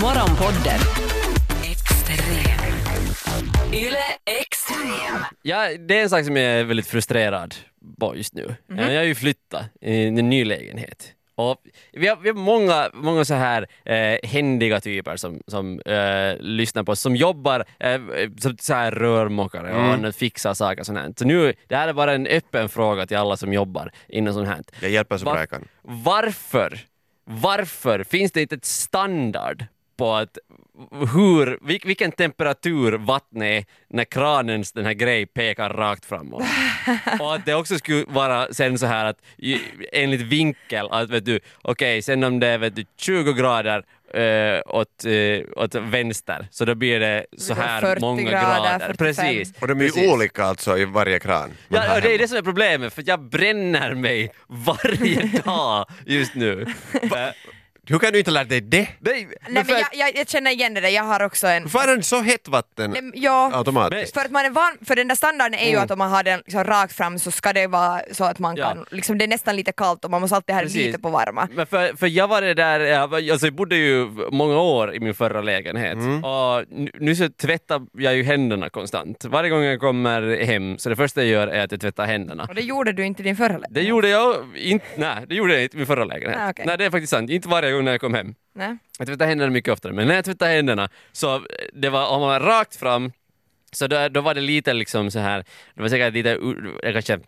Morgonpodden. Extrem. Yle Extrem. Ja, det är en sak som jag är väldigt frustrerad på just nu. Mhm. Jag har ju flyttat i en ny lägenhet. Och vi, har, vi har många, många så här eh, händiga typer som, som eh, lyssnar på oss, som jobbar eh, som så här rörmokare Mm. och fixar saker och sånt här. Så nu, det här är bara en öppen fråga till alla som jobbar inom sånt här. Jag hjälper så bra jag kan. Varför, varför finns det inte ett standard på att hur, vil- vilken temperatur vattnet är när kranens den här grej pekar rakt framåt. Och att det också skulle vara sen så här att enligt vinkel att vet du, okej sen om det är vet du, 20 grader eh, åt, eh, åt vänster så då blir det så här 40 många grader, grader. 45. Precis. Och de är ju Precis. olika alltså i varje kran. Ja, och det är det som är problemet, för jag bränner mig varje dag just nu. Hur kan du inte lära dig det? Nej, Nej, men för jag, jag, jag känner igen det där, jag har också en... Varför är det så hett vatten Nej, ja, automatiskt? för att man är van, för den där standarden är ju Mm. att om man har den liksom rakt fram så ska det vara så att man Ja. kan, liksom det är nästan lite kallt och man måste alltid ha det Precis. lite på varma. Men för, för jag var det där, jag, alltså jag bodde ju många år i min förra lägenhet och nu, nu så tvättar jag ju händerna konstant. Varje gång jag kommer hem så det första jag gör är att jag tvättar händerna. Och det gjorde du inte i din förra lägenhet. Det gjorde jag inte, nej det gjorde jag inte i min förra lägenhet. Ah, okej. Nej det är faktiskt sant, inte varje gång när jag kom hem. Nej. Jag tvättar händerna mycket oftare, men när jag tvättar händerna så eh, det var, om man var rakt fram så då, då var det lite liksom så här, det var säkert lite, eh, kanske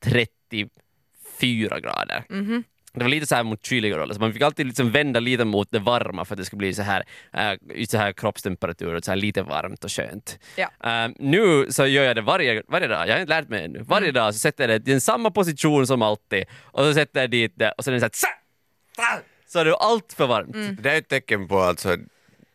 34 grader. Mhm. Det var lite så här mot kyliga roller, så man fick alltid liksom vända lite mot det varma för att det skulle bli så här, just så här kroppstemperatur och så här lite varmt och skönt. Ja. Eh, nu så gör jag det varje, varje dag, jag har inte lärt mig ännu. Varje Mm. dag så sätter jag det i samma position som alltid och så sätter jag dit det och så är det så här, Sa så är det allt för varmt. Mm. Det är ett tecken på alltså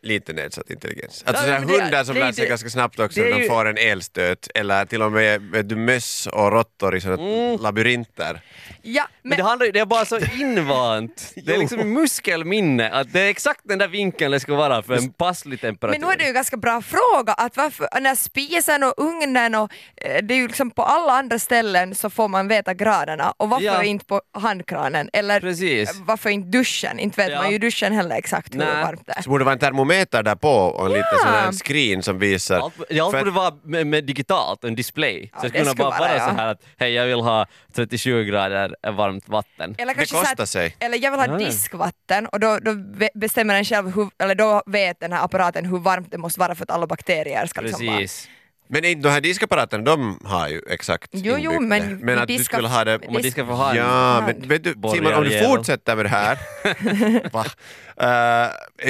lite nedsatt intelligens. Alltså det- hundar som lär sig ganska snabbt också när de ju- får en elstöt eller till och med vet du, möss och råttor i sådana Mm. labyrinter. Ja, Men men, det, handlar, ju- det är bara så invant. Det är liksom muskelminne att det är exakt den där vinkeln det ska vara för en passlig temperatur. men nu är det ju en ganska bra fråga att varför, när spisen och ugnen och eh, det är ju liksom på alla andra ställen så får man veta graderna och varför Ja. inte på handkranen eller Precis. varför inte duschen? Inte vet Ja. man ju duschen heller exakt hur Nej. varmt det är. Så borde det vara en termometer där på och en liten Ja. sån här screen som visar. Allt, ja, allt För- borde vara med, med digitalt, en display. Ja, så det det skulle bara vara, vara ja. så här att hej jag vill ha 37 grader varmt vatten. Eller Det kostar att, sig. Eller jag vill ha diskvatten och då, då bestämmer den själv, hur, eller då vet den här apparaten hur varmt det måste vara för att alla bakterier ska liksom vara. Men inte de här diskapparaterna, de har ju exakt Jo, jo, men det. men att du diska- skulle ha det... Om man Disk- ska få ha en... Ja, men vet du Simon, om du fortsätter med det här, va? Uh,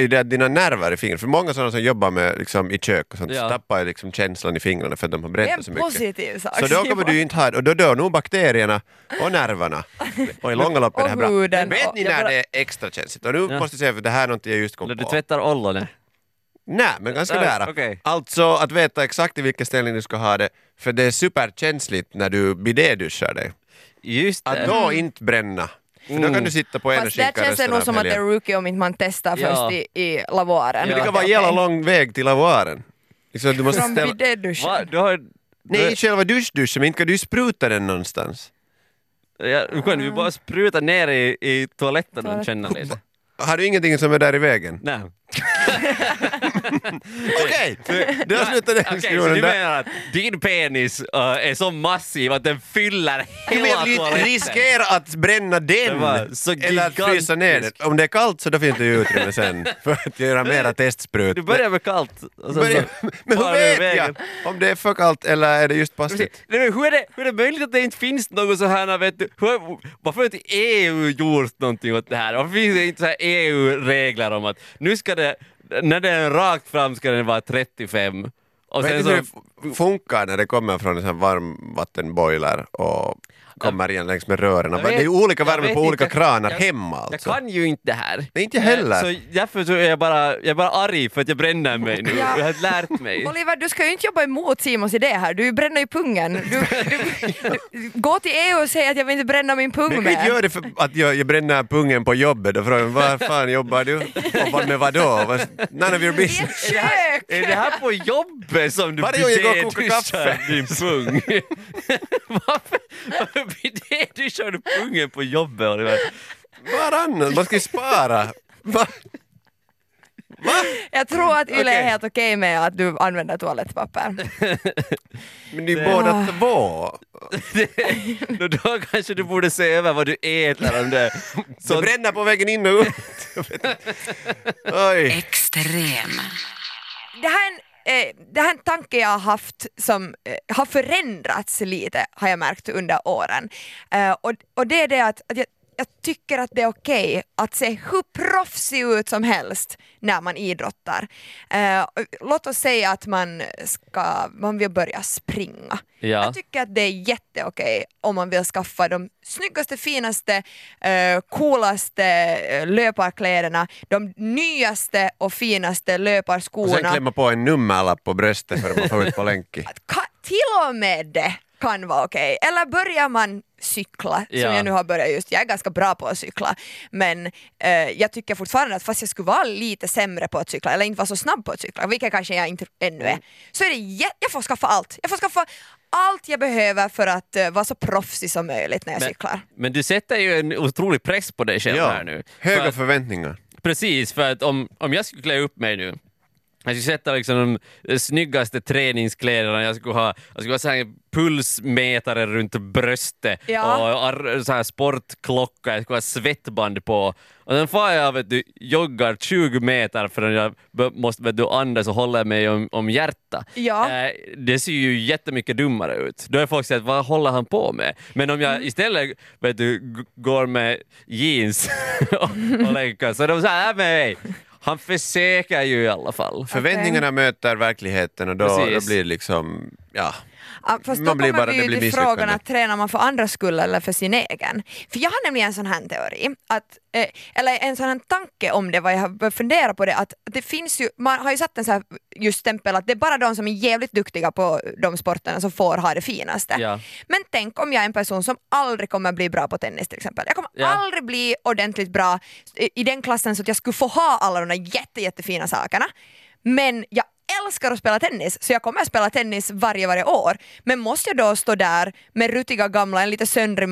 är det att dina nerver i fingrarna, för många sådana som jobbar med liksom, i kök och sånt Ja. tappar ju liksom känslan i fingrarna för att de har Det är bränt en så mycket. positiv sak. Så då kommer Simon. du ju inte ha och då dör nog bakterierna och nerverna. Och i långa loppet är det här bra. huden Men vet ni när bara- det är extra känsligt? Och nu Ja. måste jag säga för det här är något jag just kom När du på. tvättar ollonet. Nej, men ganska nära. okej. Alltså att veta exakt i vilken ställning du ska ha det, för det är superkänsligt när du bidéduschar dig. Just Att det. då inte bränna. För då kan Mm. du sitta på ena Fast där skinkan känns det nog som att det är rookie om inte man testar Ja. först i, i lavoaren. Men det kan Att vara är jävla lång väg till lavoaren. Liksom, du måste Från ställa... bidéduschen. Du har... Nej, inte själva duschduschen, men inte kan du spruta den någonstans. Ja, du kan ju bara spruta ner i, i toaletten och känna lite. Har du ingenting som är där i vägen? Nej. Okej, det avslutar den Okej, så du där. menar att din penis äh, är så massiv att den fyller hela toaletten? riskera att bränna den eller att frysa ner den. Om det är kallt så då finns det ju utrymme sen för att göra mera testsprut. Du börjar med kallt. Och sen Börja- så Men hur vet jag om det är för kallt eller är det just passligt? Nej, men hur, är det, hur är det möjligt att det inte finns något så här, vet du, hur, varför har inte EU gjort någonting åt det här? Varför finns det inte så här EU-regler om att nu ska det, när det är rakt fram ska den vara 35 och sen så, funkar när det kommer från en sån här varmvattenboiler och kommer igen längs med rören? Jag Det är ju vet- olika jag värme vet på olika inte. kranar Jag- hemma jag alltså. kan ju inte det här. Nej, inte jag heller. Så därför så är jag bara, jag är bara arg för att jag bränner mig nu. Ja. Jag har lärt mig. Oliver, du ska ju inte jobba emot Simons idé här, du bränner ju pungen. Du, du, du, gå till EU och säg att jag vill inte bränna min pung Men jag med. göra det för att jag, jag bränner pungen på jobbet. Då frågar var fan jobbar du? Och vad- med vadå? Vad- None of your I ett business. kök! Är det här på jobbet som du Varje och kokar bidéduschar kaffe. din pung? varför varför bidéduschar du pungen på jobbet Oliver? Varannan, man ska ju spara. Va? Jag tror att Yle är Okej. helt okej med att du använder toalettpapper. Men ni är båda två. Då, då kanske du borde se över vad du äter om det. Så Så, bränna på vägen in och ut. Oj. Extrem. Det här är en Eh, det här är en tanke jag har haft som eh, har förändrats lite har jag märkt under åren. Eh, och, och det är det att, att jag, jag tycker att det är okej att se hur proffsig ut som helst när man idrottar. Eh, låt oss säga att man, ska, man vill börja springa. Ja. Jag tycker att det är jätteokej om man vill skaffa de snyggaste, finaste, eh, coolaste eh, löparkläderna, de nyaste och finaste Och sen löparskorna. klämma på en nummerlapp på bröstet för att man får ut på länki. Till och med det kan vara okej. Eller börjar man cykla, som Ja. jag nu har börjat just, jag är ganska bra på att cykla, men eh, jag tycker fortfarande att fast jag skulle vara lite sämre på att cykla, eller inte vara så snabb på att cykla, vilket kanske jag inte ännu är, så är det jä- jag får skaffa allt. Jag får skaffa allt jag behöver för att eh, vara så proffsig som möjligt när jag men, cyklar. men du sätter ju en otrolig press på dig själv här nu. höga För- förväntningar. Precis, för att om, om jag skulle klä upp mig nu, jag skulle sätta liksom de snyggaste träningskläderna, jag skulle ha, jag skulle ha så här pulsmätare runt bröstet Ja. och så här sportklocka, jag skulle ha svettband på. Och sen får jag vet du, joggar 20 meter förrän jag måste vet du, andas och hålla mig om, om hjärta. Ja. Eh, det ser ju jättemycket dummare ut. Då är folk säger vad håller han på med? Men om jag istället vet du, går med jeans och, och länkar så är de såhär, äh, men hej, han försöker ju i alla fall. Förväntningarna möter verkligheten och då, då Precis. blir det liksom, ja. Ja, fast Man då blir kommer bara- vi ju till frågan att tränar man för andras skull eller för sin egen? För jag har nämligen en sån här teori, att, eh, eller en sån här tanke om det, vad jag har börjat fundera på det, att det finns ju, man har ju satt en sån här just stämpel att det är bara de som är jävligt duktiga på de sporterna som får ha det finaste. Ja. Men tänk om jag är en person som aldrig kommer bli bra på tennis till exempel. Jag kommer Ja. aldrig bli ordentligt bra i i den klassen så att jag skulle få ha alla de där jätte, jättefina sakerna. Men jag älskar att spela tennis, så jag kommer att spela tennis varje, varje år. Men måste jag då stå där med rutiga gamla, en lite söndrig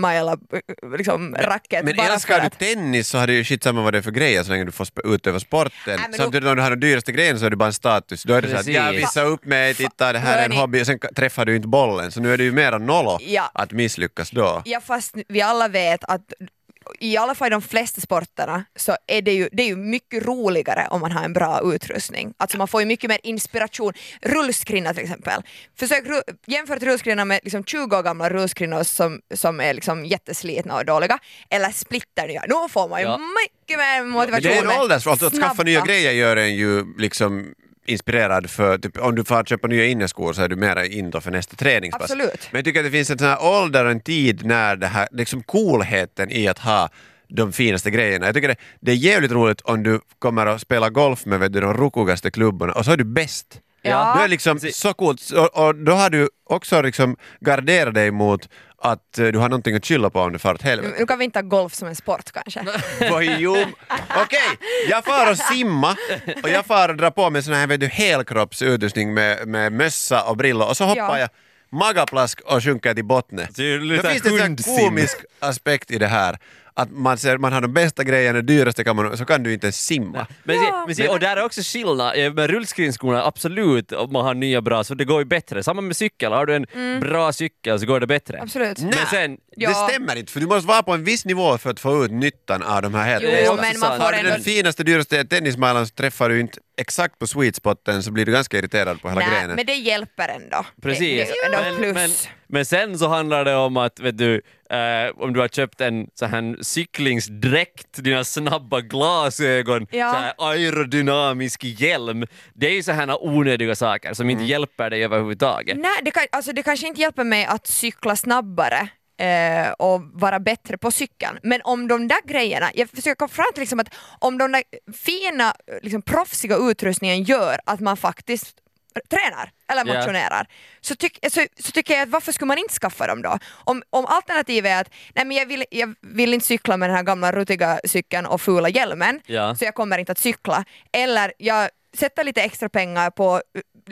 liksom, racket Men älskar du att... tennis så har det ju skitsamma vad det är för grejer så länge du får utöva sporten. Nej, men då- Samtidigt om du har den dyraste grejen så är det bara en status. Då är det så att Precis. ja, visa upp mig, titta det här är en Hörni. hobby och sen träffar du inte bollen. Så nu är det ju mera nollo Ja. att misslyckas då. Ja fast vi alla vet att i alla fall i de flesta sporterna så är det ju, det är ju mycket roligare om man har en bra utrustning. Alltså man får ju mycket mer inspiration. Rullskrinna till exempel. Försök ru- jämför rullskrinna med liksom 20 år gamla rullskrinnor som, som är liksom jätteslitna och dåliga. Eller splitternya. Nu får man ju Ja. mycket mer Men motivation. det är en åldersfråga, alltså att skaffa nya grejer gör en ju liksom inspirerad för, typ, om du får köpa nya inneskor så är du mera in då för nästa träningspass. Absolut. Men jag tycker att det finns en sån här ålder och en tid när det här, liksom coolheten i att ha de finaste grejerna. Jag tycker det, det är jävligt roligt om du kommer att spela golf med vet du, de rokigaste klubborna och så är du bäst. Ja. Du är liksom så coolt och, och då har du också liksom garderat dig mot att eh, du har någonting att skylla på om det far åt helvete. Nu kan vi inte ha golf som en sport kanske. Okej, jag far och simma och jag far och drar på mig sån här vet du, helkroppsutrustning med, med mössa och brillor och så hoppar Ja. jag magaplask och sjunker till botten. Det lite finns det en komisk aspekt i det här. Att man, ser, man har de bästa grejerna, det dyraste kan man, så kan du inte ens simma. Men, Ja. men och där är också skillnad, Eh, med rullskridskorna absolut om man har nya bra så det går ju bättre. Samma med cykel, har du en bra cykel så går det bättre. Mm. Absolut. Nej, Men sen, Ja. det stämmer inte för du måste vara på en viss nivå för att få ut nyttan av de här helt Jo, men man får Har du den finaste, dyraste tennismailan så träffar du inte exakt på sweet spoten så blir du ganska irriterad på hela Nej, grenen. men det hjälper ändå. Precis. Det, det är ändå plus. men, men sen så handlar det om att vet du, eh, om du har köpt en så här cyklingsdräkt, dina snabba glasögon, Ja. så här aerodynamisk hjälm. Det är ju så här onödiga saker som Mm. inte hjälper dig överhuvudtaget. Nej, det, kan, alltså det kanske inte hjälper mig att cykla snabbare eh, och vara bättre på cykeln. Men om de där grejerna, jag försöker komma fram till liksom att om de där fina, liksom proffsiga utrustningen gör att man faktiskt tränar eller motionerar så, tyck, så, så tycker jag att varför skulle man inte skaffa dem då? Om, om alternativet är att nej men jag, vill, jag vill inte cykla med den här gamla rutiga cykeln och fula hjälmen Ja. så jag kommer inte att cykla eller jag sätter lite extra pengar på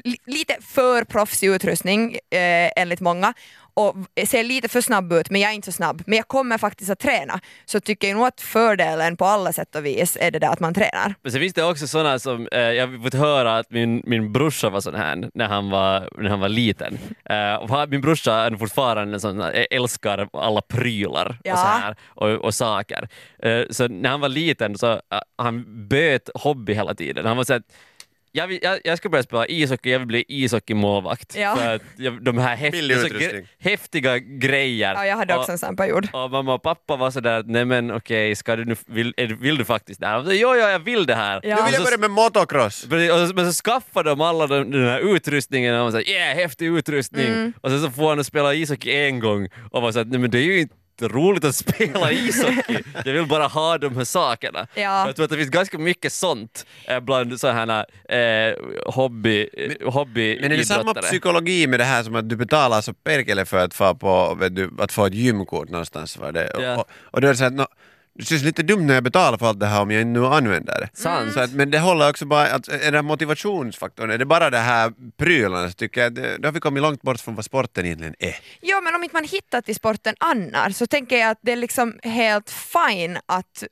li, lite för proffsig utrustning eh, enligt många och ser lite för snabb ut men jag är inte så snabb men jag kommer faktiskt att träna så tycker jag nog att fördelen på alla sätt och vis är det där att man tränar. Men sen finns det också sådana som, eh, jag har fått höra att min, min brorsa var sån här när han var, när han var liten. Eh, och min brorsa är fortfarande sån här, älskar alla prylar Ja. och, så här, och, och saker. Eh, så när han var liten så eh, han byt hobby hela tiden. Han var så att jag, vill, jag, jag ska börja spela ishockey, jag vill bli ishockeymålvakt. Ja. För att jag, de här häftiga, häftiga grejer. Ja, jag hade också Och- en sån period. och mamma och pappa var sådär att nej men okej, ska du nu, vill, vill du faktiskt det här? Så, jo, ja, jag vill det här. Ja. Nu vill jag börja med motocross. Och så, men så skaffade de alla den, den här utrustningen och var såhär yeah, häftig utrustning. Mm. Och sen så får han spela ishockey en gång och var såhär nej men det är ju inte roligt att spela ishockey. jag vill bara ha de här sakerna. Ja. Jag tror att det finns ganska mycket sånt eh, bland sådana här eh, hobby, hobby Men är det samma psykologi med det här som att du betalar så perkele för att få, på, du, att få ett gymkort någonstans? Var det? Ja. Och, och då är det så att, no, det känns lite dumt när jag betalar för allt det här om jag inte nu använder det. Sant. Så att, men det håller också bara, att, är det motivationsfaktorn, är det bara det här prylarna så tycker jag att det- då har vi kommit långt bort från vad sporten egentligen är. Ja men om inte man hittar till sporten annars så tänker jag att det är liksom helt fine att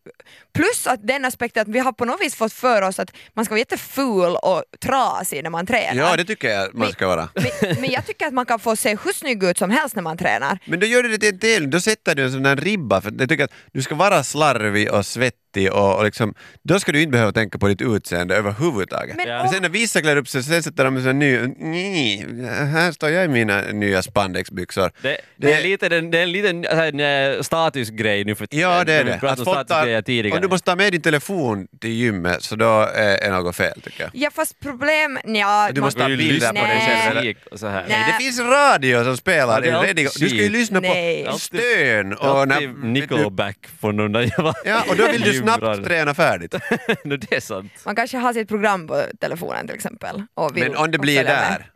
plus att den aspekten att vi har på något vis fått för oss att man ska vara jätteful och trasig när man tränar. Ja, det tycker jag man ska vara. men, men jag tycker att man kan få se hur snygg ut som helst när man tränar. Men då gör du det till en tävling, då sätter du en sån där ribba för jag tycker att du ska vara slarvig och svettig och, och liksom, då ska du inte behöva tänka på ditt utseende överhuvudtaget. Men Men, sen när vissa klär upp sig, sen sätter de en ny, nej, här står jag i mina nya spandexbyxor. Det, det, är lite, det, det är en liten så en statusgrej nu för tiden. Ja, det är det. Att folk tar, om du måste ta med din telefon till gymmet så då är är något fel tycker jag. Ja fast problem, ja, Du måste ha bilder på dig själv. eller? så här. Nej. Nej, det finns radio som spelar. Ja, det du ska ju lyssna Nej. på stön. Och alltid Nickelback från de där ja, och då vill du snabbt träna färdigt. no, det är sant. man kanske har sitt program på telefonen till exempel. Och vill, Men om det blir följa med. där,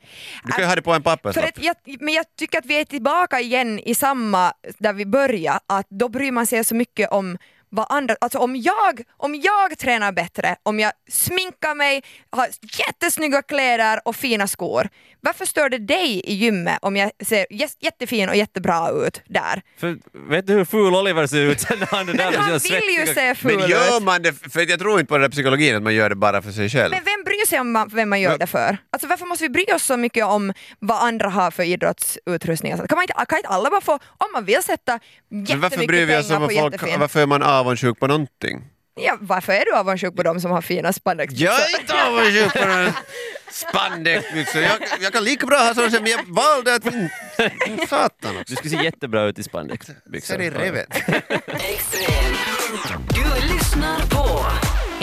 du kan ju ha det på en För papperslapp. att jag, men jag tycker att vi är tillbaka igen i samma, där vi började, att då bryr man sig så mycket om vad andra, alltså om jag, om jag tränar bättre, om jag sminkar mig, har jättesnygga kläder och fina skor, varför stör det dig i gymmet om jag ser jä- jättefin och jättebra ut där? För, vet du hur ful Oliver ser ut när han är där Men han vill ju se ful Men gör ut. man det, för jag tror inte på den där psykologin att man gör det bara för sig själv. Men vem bryr sig om man, vem man gör Men- det för? Alltså varför måste vi bry oss så mycket om vad andra har för idrottsutrustning? Alltså, kan, man inte, kan inte alla bara få, om man vill sätta Men jättemycket varför bryr vi oss pengar om på jättefin... varför är man avundsjuk på någonting? Ja, varför är du avundsjuk på dem som har fina spandexbyxor? Jag är inte avundsjuk på några spandexbyxor. Jag, jag kan lika bra ha sådana men jag valde att inte... Satan Du också. skulle se jättebra ut i Så spandexbyxor. är det revet. Extrem. Du lyssnar på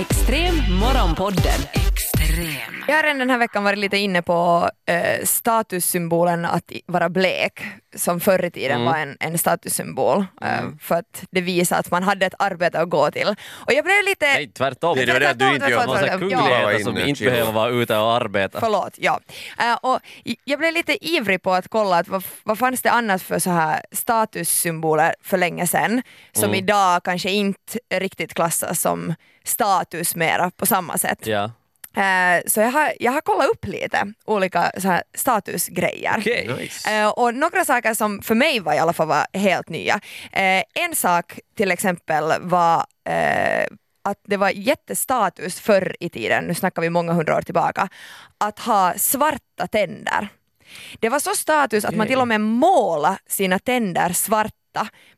Extrem Morgonpodden. Extrem. Jag har redan den här veckan varit lite inne på eh, statussymbolen att vara blek, som förr i tiden Mm. var en, en statussymbol, eh, för att det visar att man hade ett arbete att gå till. Och jag blev lite... Nej, tvärtom. Nej, det var det att du inte gör Man har Ja. kungligheter som inne, inte behöver vara ute och arbeta. Förlåt, ja. Eh, och jag blev lite ivrig på att kolla att vad, vad fanns det annat för så här statussymboler för länge sedan som Mm. idag kanske inte riktigt klassas som status mera på samma sätt. Ja. Eh, så jag har, jag har kollat upp lite olika så här statusgrejer. Okej. Nice. Eh, och några saker som för mig var i alla fall var helt nya. Eh, en sak till exempel var att det var jättestatus förr i tiden, nu snackar vi många hundra år tillbaka, att ha svarta tänder. Det var så status att man till och med målade sina tänder svarta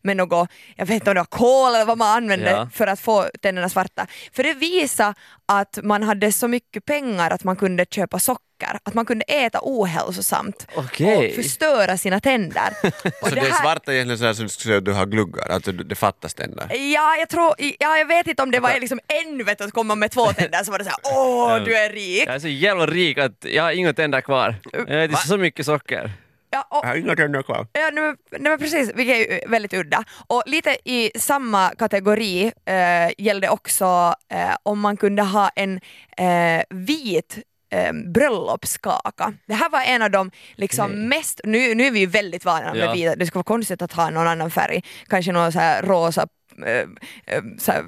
med något, jag vet inte om det var kol eller vad man använde Ja. för att få tänderna svarta. För det visade att man hade så mycket pengar att man kunde köpa socker, att man kunde äta ohälsosamt Okej. och förstöra sina tänder. Och Så det är svarta egentligen sådär som att du har gluggar, alltså det fattas tänder. Ja, jag tror, ja, jag vet inte om det var liksom en vet att komma med två tänder så var det såhär åh du är rik. Jag är så jävla rik att jag har inga tänder kvar. Jag äter så mycket socker. Ja, och, Jag har inga tänder kvar. Ja, nej, nej, precis, vilket är ju väldigt udda. Och lite i samma kategori eh, gällde också eh, om man kunde ha en eh, vit eh, bröllopskaka. Det här var en av de liksom mest, nu, nu är vi ju väldigt vana med Ja. vita, det skulle vara konstigt att ha någon annan färg, kanske någon så rosa eh, eh, så här,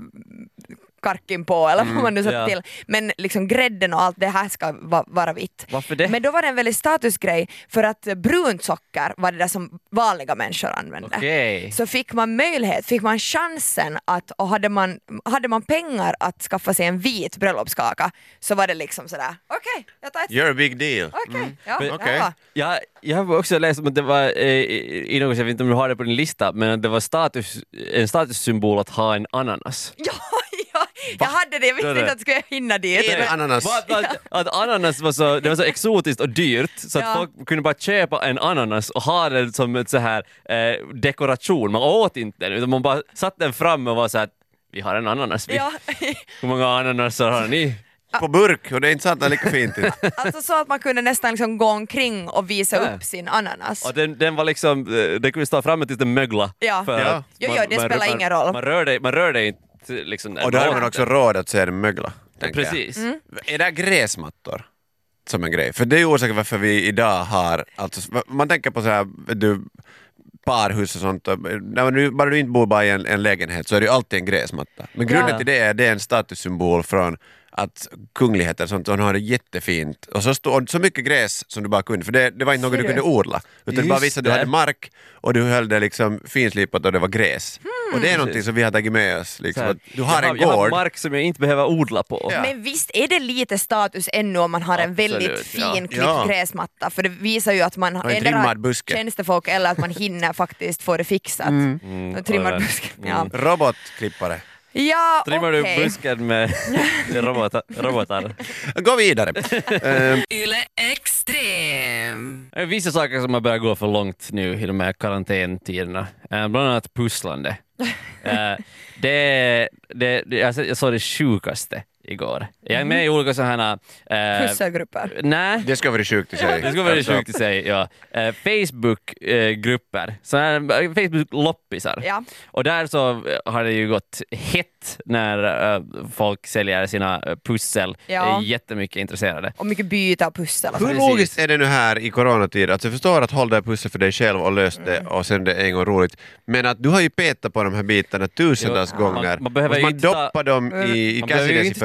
karkin på eller vad man nu satt ja. till. Men liksom grädden och allt det här ska va, vara vitt. Varför det? Men då var det en väldigt statusgrej för att brunt socker var det där som vanliga människor använde. Okej. Så fick man möjlighet, fick man chansen att, och hade man, hade man pengar att skaffa sig en vit bröllopskaka så var det liksom sådär, okej, jag tar ett You're a big deal. Okej, ja, Men- ja. okej. Jag, jag har också läst om att det var, eh, i något, jag vet inte om du har det på din lista, men att det var status, en statussymbol att ha en ananas. Ja, ja, jag hade det, jag visste inte att jag skulle hinna dit. En ananas. Va- Att, att ananas var så, det var så exotiskt och dyrt så att Ja. folk kunde bara köpa en ananas och ha den som ett så här eh, dekoration. Man åt inte den utan man bara satte den fram och var så här vi har en ananas. Vi. Ja, Hur många ananaser har ni? På burk och det är inte sant, det är lika fint. inte. alltså så att man kunde nästan liksom gå omkring och visa Ja. upp sin ananas. Och den, den var liksom, eh, den kunde stå framme tills den mögla. Ja. För Ja. att Jo, jo, det man- spelar man- ingen roll. Man rör dig, man rör dig inte liksom. Och då har man också råd att se den mögla. tänker jag. Precis. Mm. Är det gräsmattor som en grej? För det är ju orsaken varför vi idag har, alltså, man tänker på så här, du, parhus och sånt, när du, bara du inte bor bara i en, en lägenhet så är det ju alltid en gräsmatta. Men grunden Ja. till det är, det är en statussymbol från att kungligheter sånt, de har det jättefint. Och så, stå, och så mycket gräs som du bara kunde, för det, det var inte något du kunde odla. Utan du bara visste att du hade mark och du höll det liksom finslipat och det var gräs. Och det är någonting som vi har tagit med oss. Liksom, du har jag en Jag har gård. mark som jag inte behöver odla på. Ja. Men visst är det lite status ännu om man har en väldigt Absolut, ja. fin klippt Ja. gräsmatta för det visar ju att man Och en trimmad buske. tjänstefolk eller att man hinner faktiskt få det fixat. En trimmad och- buske. Ja, Robotklippare. Ja Trimmar okej. du busken med robotar? robotar? Gå vidare. Ehm, Yle Extrem. Vissa saker som har börjat gå för långt nu i de här karantäntiderna. Eh, Bland annat pusslande. Eh, det, det, det, jag så- jag såg det sjukaste igår. Jag är med i olika sådana... Eh, Pusselgrupper. nej, det ska vara sjukt i sig. det skulle vara Alltså, sjukt att säga. Ja. Eh, Facebook-grupper, eh, Facebook-loppisar. Ja. Och där så eh, har det ju gått hett när eh, folk säljer sina pussel. Ja. Är jättemycket intresserade. Och mycket byta pussel och Hur. Precis. logiskt är det nu här i coronatid? Alltså jag förstår att hålla det här pusslet för dig själv och lösa det Mm. och sen det är en gång roligt. Men att du har ju petat på de här bitarna tusentals Jo, gånger. man- man behöver Måste ju man inte ta- doppa dem i, i Man för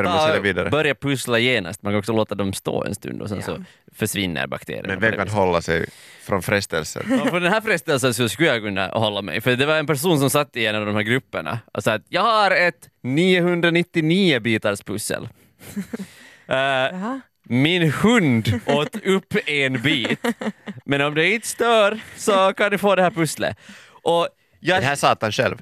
att sälja ta, vidare? Börja pussla genast, man kan också låta dem stå en stund och sen Ja. så försvinner bakterierna. Men vem kan hålla sig från frestelsen? Ja, för den här frestelsen så skulle jag kunna hålla mig, för det var en person som satt i en av de här grupperna och sa att jag har ett 999 bitars pussel. Jaha. min hund åt upp en bit, men om det inte stör så kan du få det här pusslet. Och jag, Det här satan själv.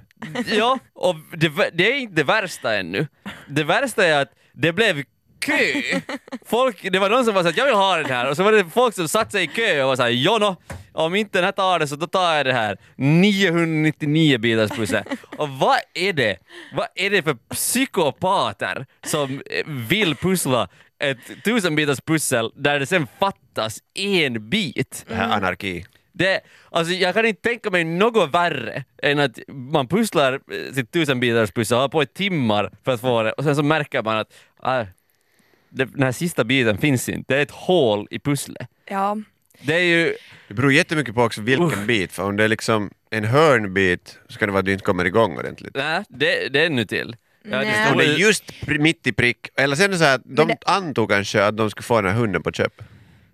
Ja, och det, det är inte det värsta ännu. Det värsta är att det blev kö. Folk, det var någon som var såhär jag vill ha den här och så var det folk som satt sig i kö och var såhär jono, om inte den här tar det så då tar jag det här. 999 bilars pussel. Och vad är det? Vad är det för psykopater som eh, vill pussla ett tusen bitars pussel där det sen fattas en bit? Det här anarki. Det, alltså jag kan inte tänka mig något värre än att man pusslar eh, sitt tusenbitars pussel och har på i timmar för att få det och sen så märker man att det, den här sista biten finns inte, det är ett hål i pusslet. Ja. Det är ju... Det beror jättemycket på också vilken bit, för om det är liksom en hörnbit så kan det vara att du inte kommer igång ordentligt. Nej, det, det är nu till. Ja, det det är ju- just mitt i prick, eller sen är det så här att de det- antog kanske att de skulle få den här hunden på köp.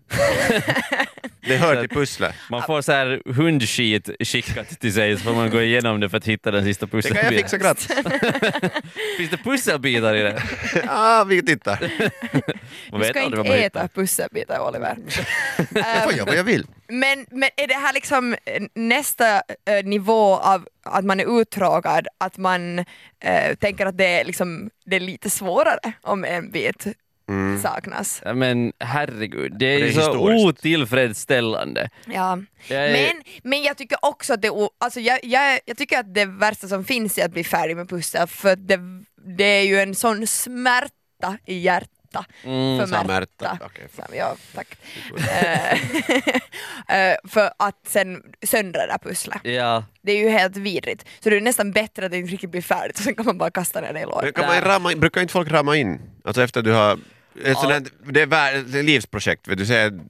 det hör till pusslet. man får så här hundskit skickat till sig så får man gå igenom det för att hitta den sista Det kan jag fixa pusselbiten. gratis. Finns det pusselbitar i det? ah, vi tittar. Man Du ska inte äta pusselbitar Oliver. Jag får göra vad jag vill. Men, men är det här liksom eh, nästa eh, nivå av att man är uttråkad, att man eh, tänker att det är, liksom, det är lite svårare om en bit Mm. saknas? Men herregud, det är, det är så historiskt. otillfredsställande. Ja. Är- Men, men jag tycker också att det, alltså jag, jag, jag tycker att det värsta som finns är att bli färdig med pussel för det, det är ju en sån smärta i hjärtat Mm, för Märta. Märta. Sam, ja, tack. Eh, eh, för att sen söndra det där pusslet. Ja, Det är ju helt vidrigt. Så det är nästan bättre att det inte riktigt blir färdigt och sen kan man bara kasta ner det i lådan. brukar inte folk rama in? Alltså efter du har... Ett sånt här, det är vär- ett livsprojekt, vet du säger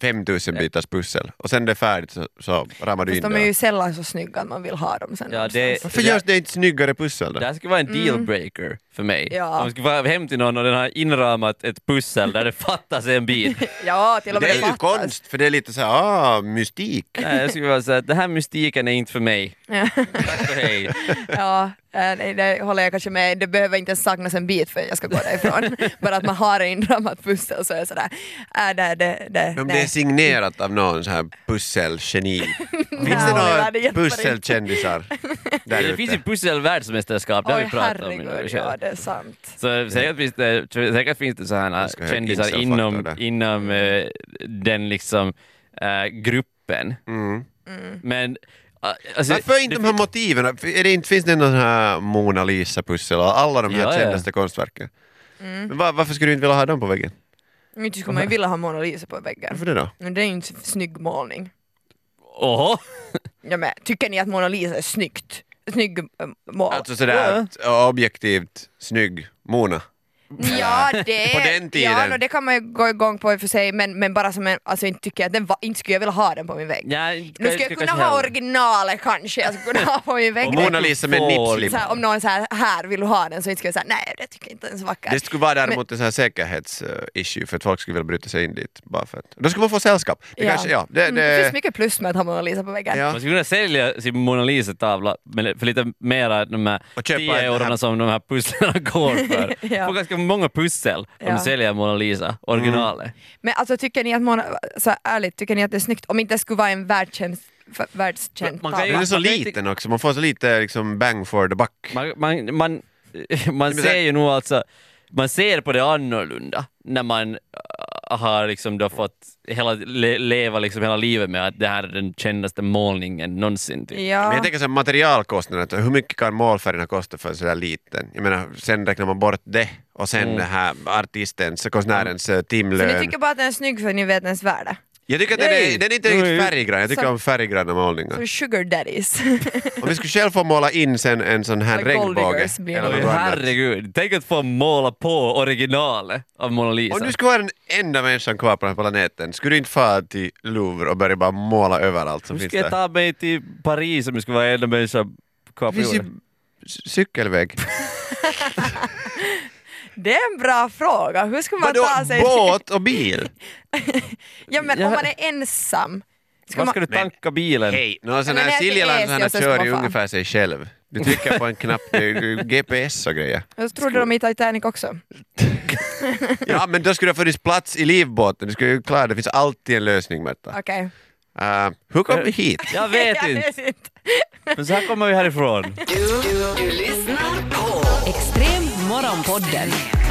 5000 bitars pussel och sen det är färdigt så, så ramar du Fast in de är ju det. sällan så snygga att man vill ha dem sen. Ja, någonstans. det- Varför görs det inte snyggare pussel då? det här skulle vara en Mm. dealbreaker för mig. Ja. Om jag skulle vara hem till någon och den har inramat ett pussel där det fattas en bit. Ja, till och Det med är ju konst, för det är lite så här, ah, mystik. Nej, jag skulle vara säga att den här mystiken är inte för mig. Ja. Tack och hej. Ja, eh, det, det håller jag kanske med. Det behöver inte ens saknas en bit för att jag ska gå därifrån. Bara att man har en inramat pussel så är jag sådär, äh, det, det, det, Om det är signerat av någon så här pusselgeni. Finns det det några pusselkändisar där Det finns ju ute? pusselvärldsmästerskap, det har vi pratat om. ja det är sant. Så säkert finns det, säkert finns det så här kändisar inom, inom eh, den liksom eh, gruppen. Mm. Men uh, alltså, Varför inte det de här motiven? Är det inte, finns det någon här Mona Lisa-pussel och alla de här Ja, ja. kändaste konstverken? Mm. Men var, varför skulle du inte vilja ha dem på väggen? Inte skulle man ju vilja ha Mona Lisa på väggen. Varför det då? Men det är ju inte snygg målning. Oho! Ja, men, tycker ni att Mona Lisa är snyggt? Snygg mål? Alltså sådär objektivt snygg Mona. Ja, det, På den tiden. Ja, no, det kan man ju gå igång på i och för sig, men, men bara som en, alltså inte tycker jag att den var, inte skulle jag vilja ha den på min vägg. Ja, Nu skulle jag kunna ha originalet kanske, jag skulle kunna ha på min vägg. Mona Lisa med här, om någon säger här vill du ha den så inte skulle jag säga nej det tycker jag inte är så vacker. Det skulle vara däremot en sån här säkerhetsissue för att folk skulle vilja bryta sig in dit. Bara för att. Då skulle man få sällskap. Det Ja. kanske, ja, det, Mm, det finns det, mycket plus med att ha Mona Lisa på väggen. ja. Man skulle kunna sälja sin Mona Lisa-tavla men för lite mera de här Och köpa 10 en eurona som de här pusslen går för. Ja. Ganska många pussel om Ja. du säljer Mona Lisa, originalet. Men alltså tycker ni att Mona, så här, ärligt, tycker ni att det är snyggt om inte det skulle vara en världskänd, världskänd Man kan ju- Den är så liten också, man får så lite liksom bang for the buck. Man, man, man, man ser ju nog alltså, man ser på det annorlunda när man har liksom då fått hela, le, leva liksom hela livet med att det här är den kändaste målningen någonsin. Typ. Men Ja. jag tänker så här, materialkostnaden, att hur mycket kan målfärgerna kosta för en sådär liten? Jag menar, sen räknar man bort det och sen Mm. det här artistens, konstnärens eh, Så ni timlön. tycker bara att den är snygg för att ni vet dens värde? Jag tycker att den är, den är inte riktigt färggrann, jag tycker Så- om färggranna målningar. Så sugar daddies. Om vi skulle själv få måla in sen en sån här Like gold regnbåge diggers blir eller det. Oj, något annat. herregud, tänk att få måla på originalet av Mona Lisa. Om du skulle vara den enda människan kvar på den här planeten, skulle du inte fara till Louvre och börja bara måla överallt som Hur finns ska jag där? ta mig till Paris om jag ska vara enda människa kvar Det på finns ju jorden? c- cykelväg. Det är en bra fråga. Hur ska man Vadå, ta sig... båt och bil? Ja men Ja. om man är ensam. Ska Var man... ska du tanka bilen? Hej, någon sån Men här det är Siljaland till sån här Eesio, så kör ju man ungefär sig själv. Du trycker på en knapp, GPS och grejer. Jag trodde de i Titanic också. Ja men då skulle det ha funnits plats i livbåten, du skulle ju klara det, finns alltid en lösning Märta. Okej. Uh, hur kom vi hit? Jag vet Jag inte, vet inte. men så här kommer vi härifrån. Du, du lyssnar på Extrem Morgonpodden.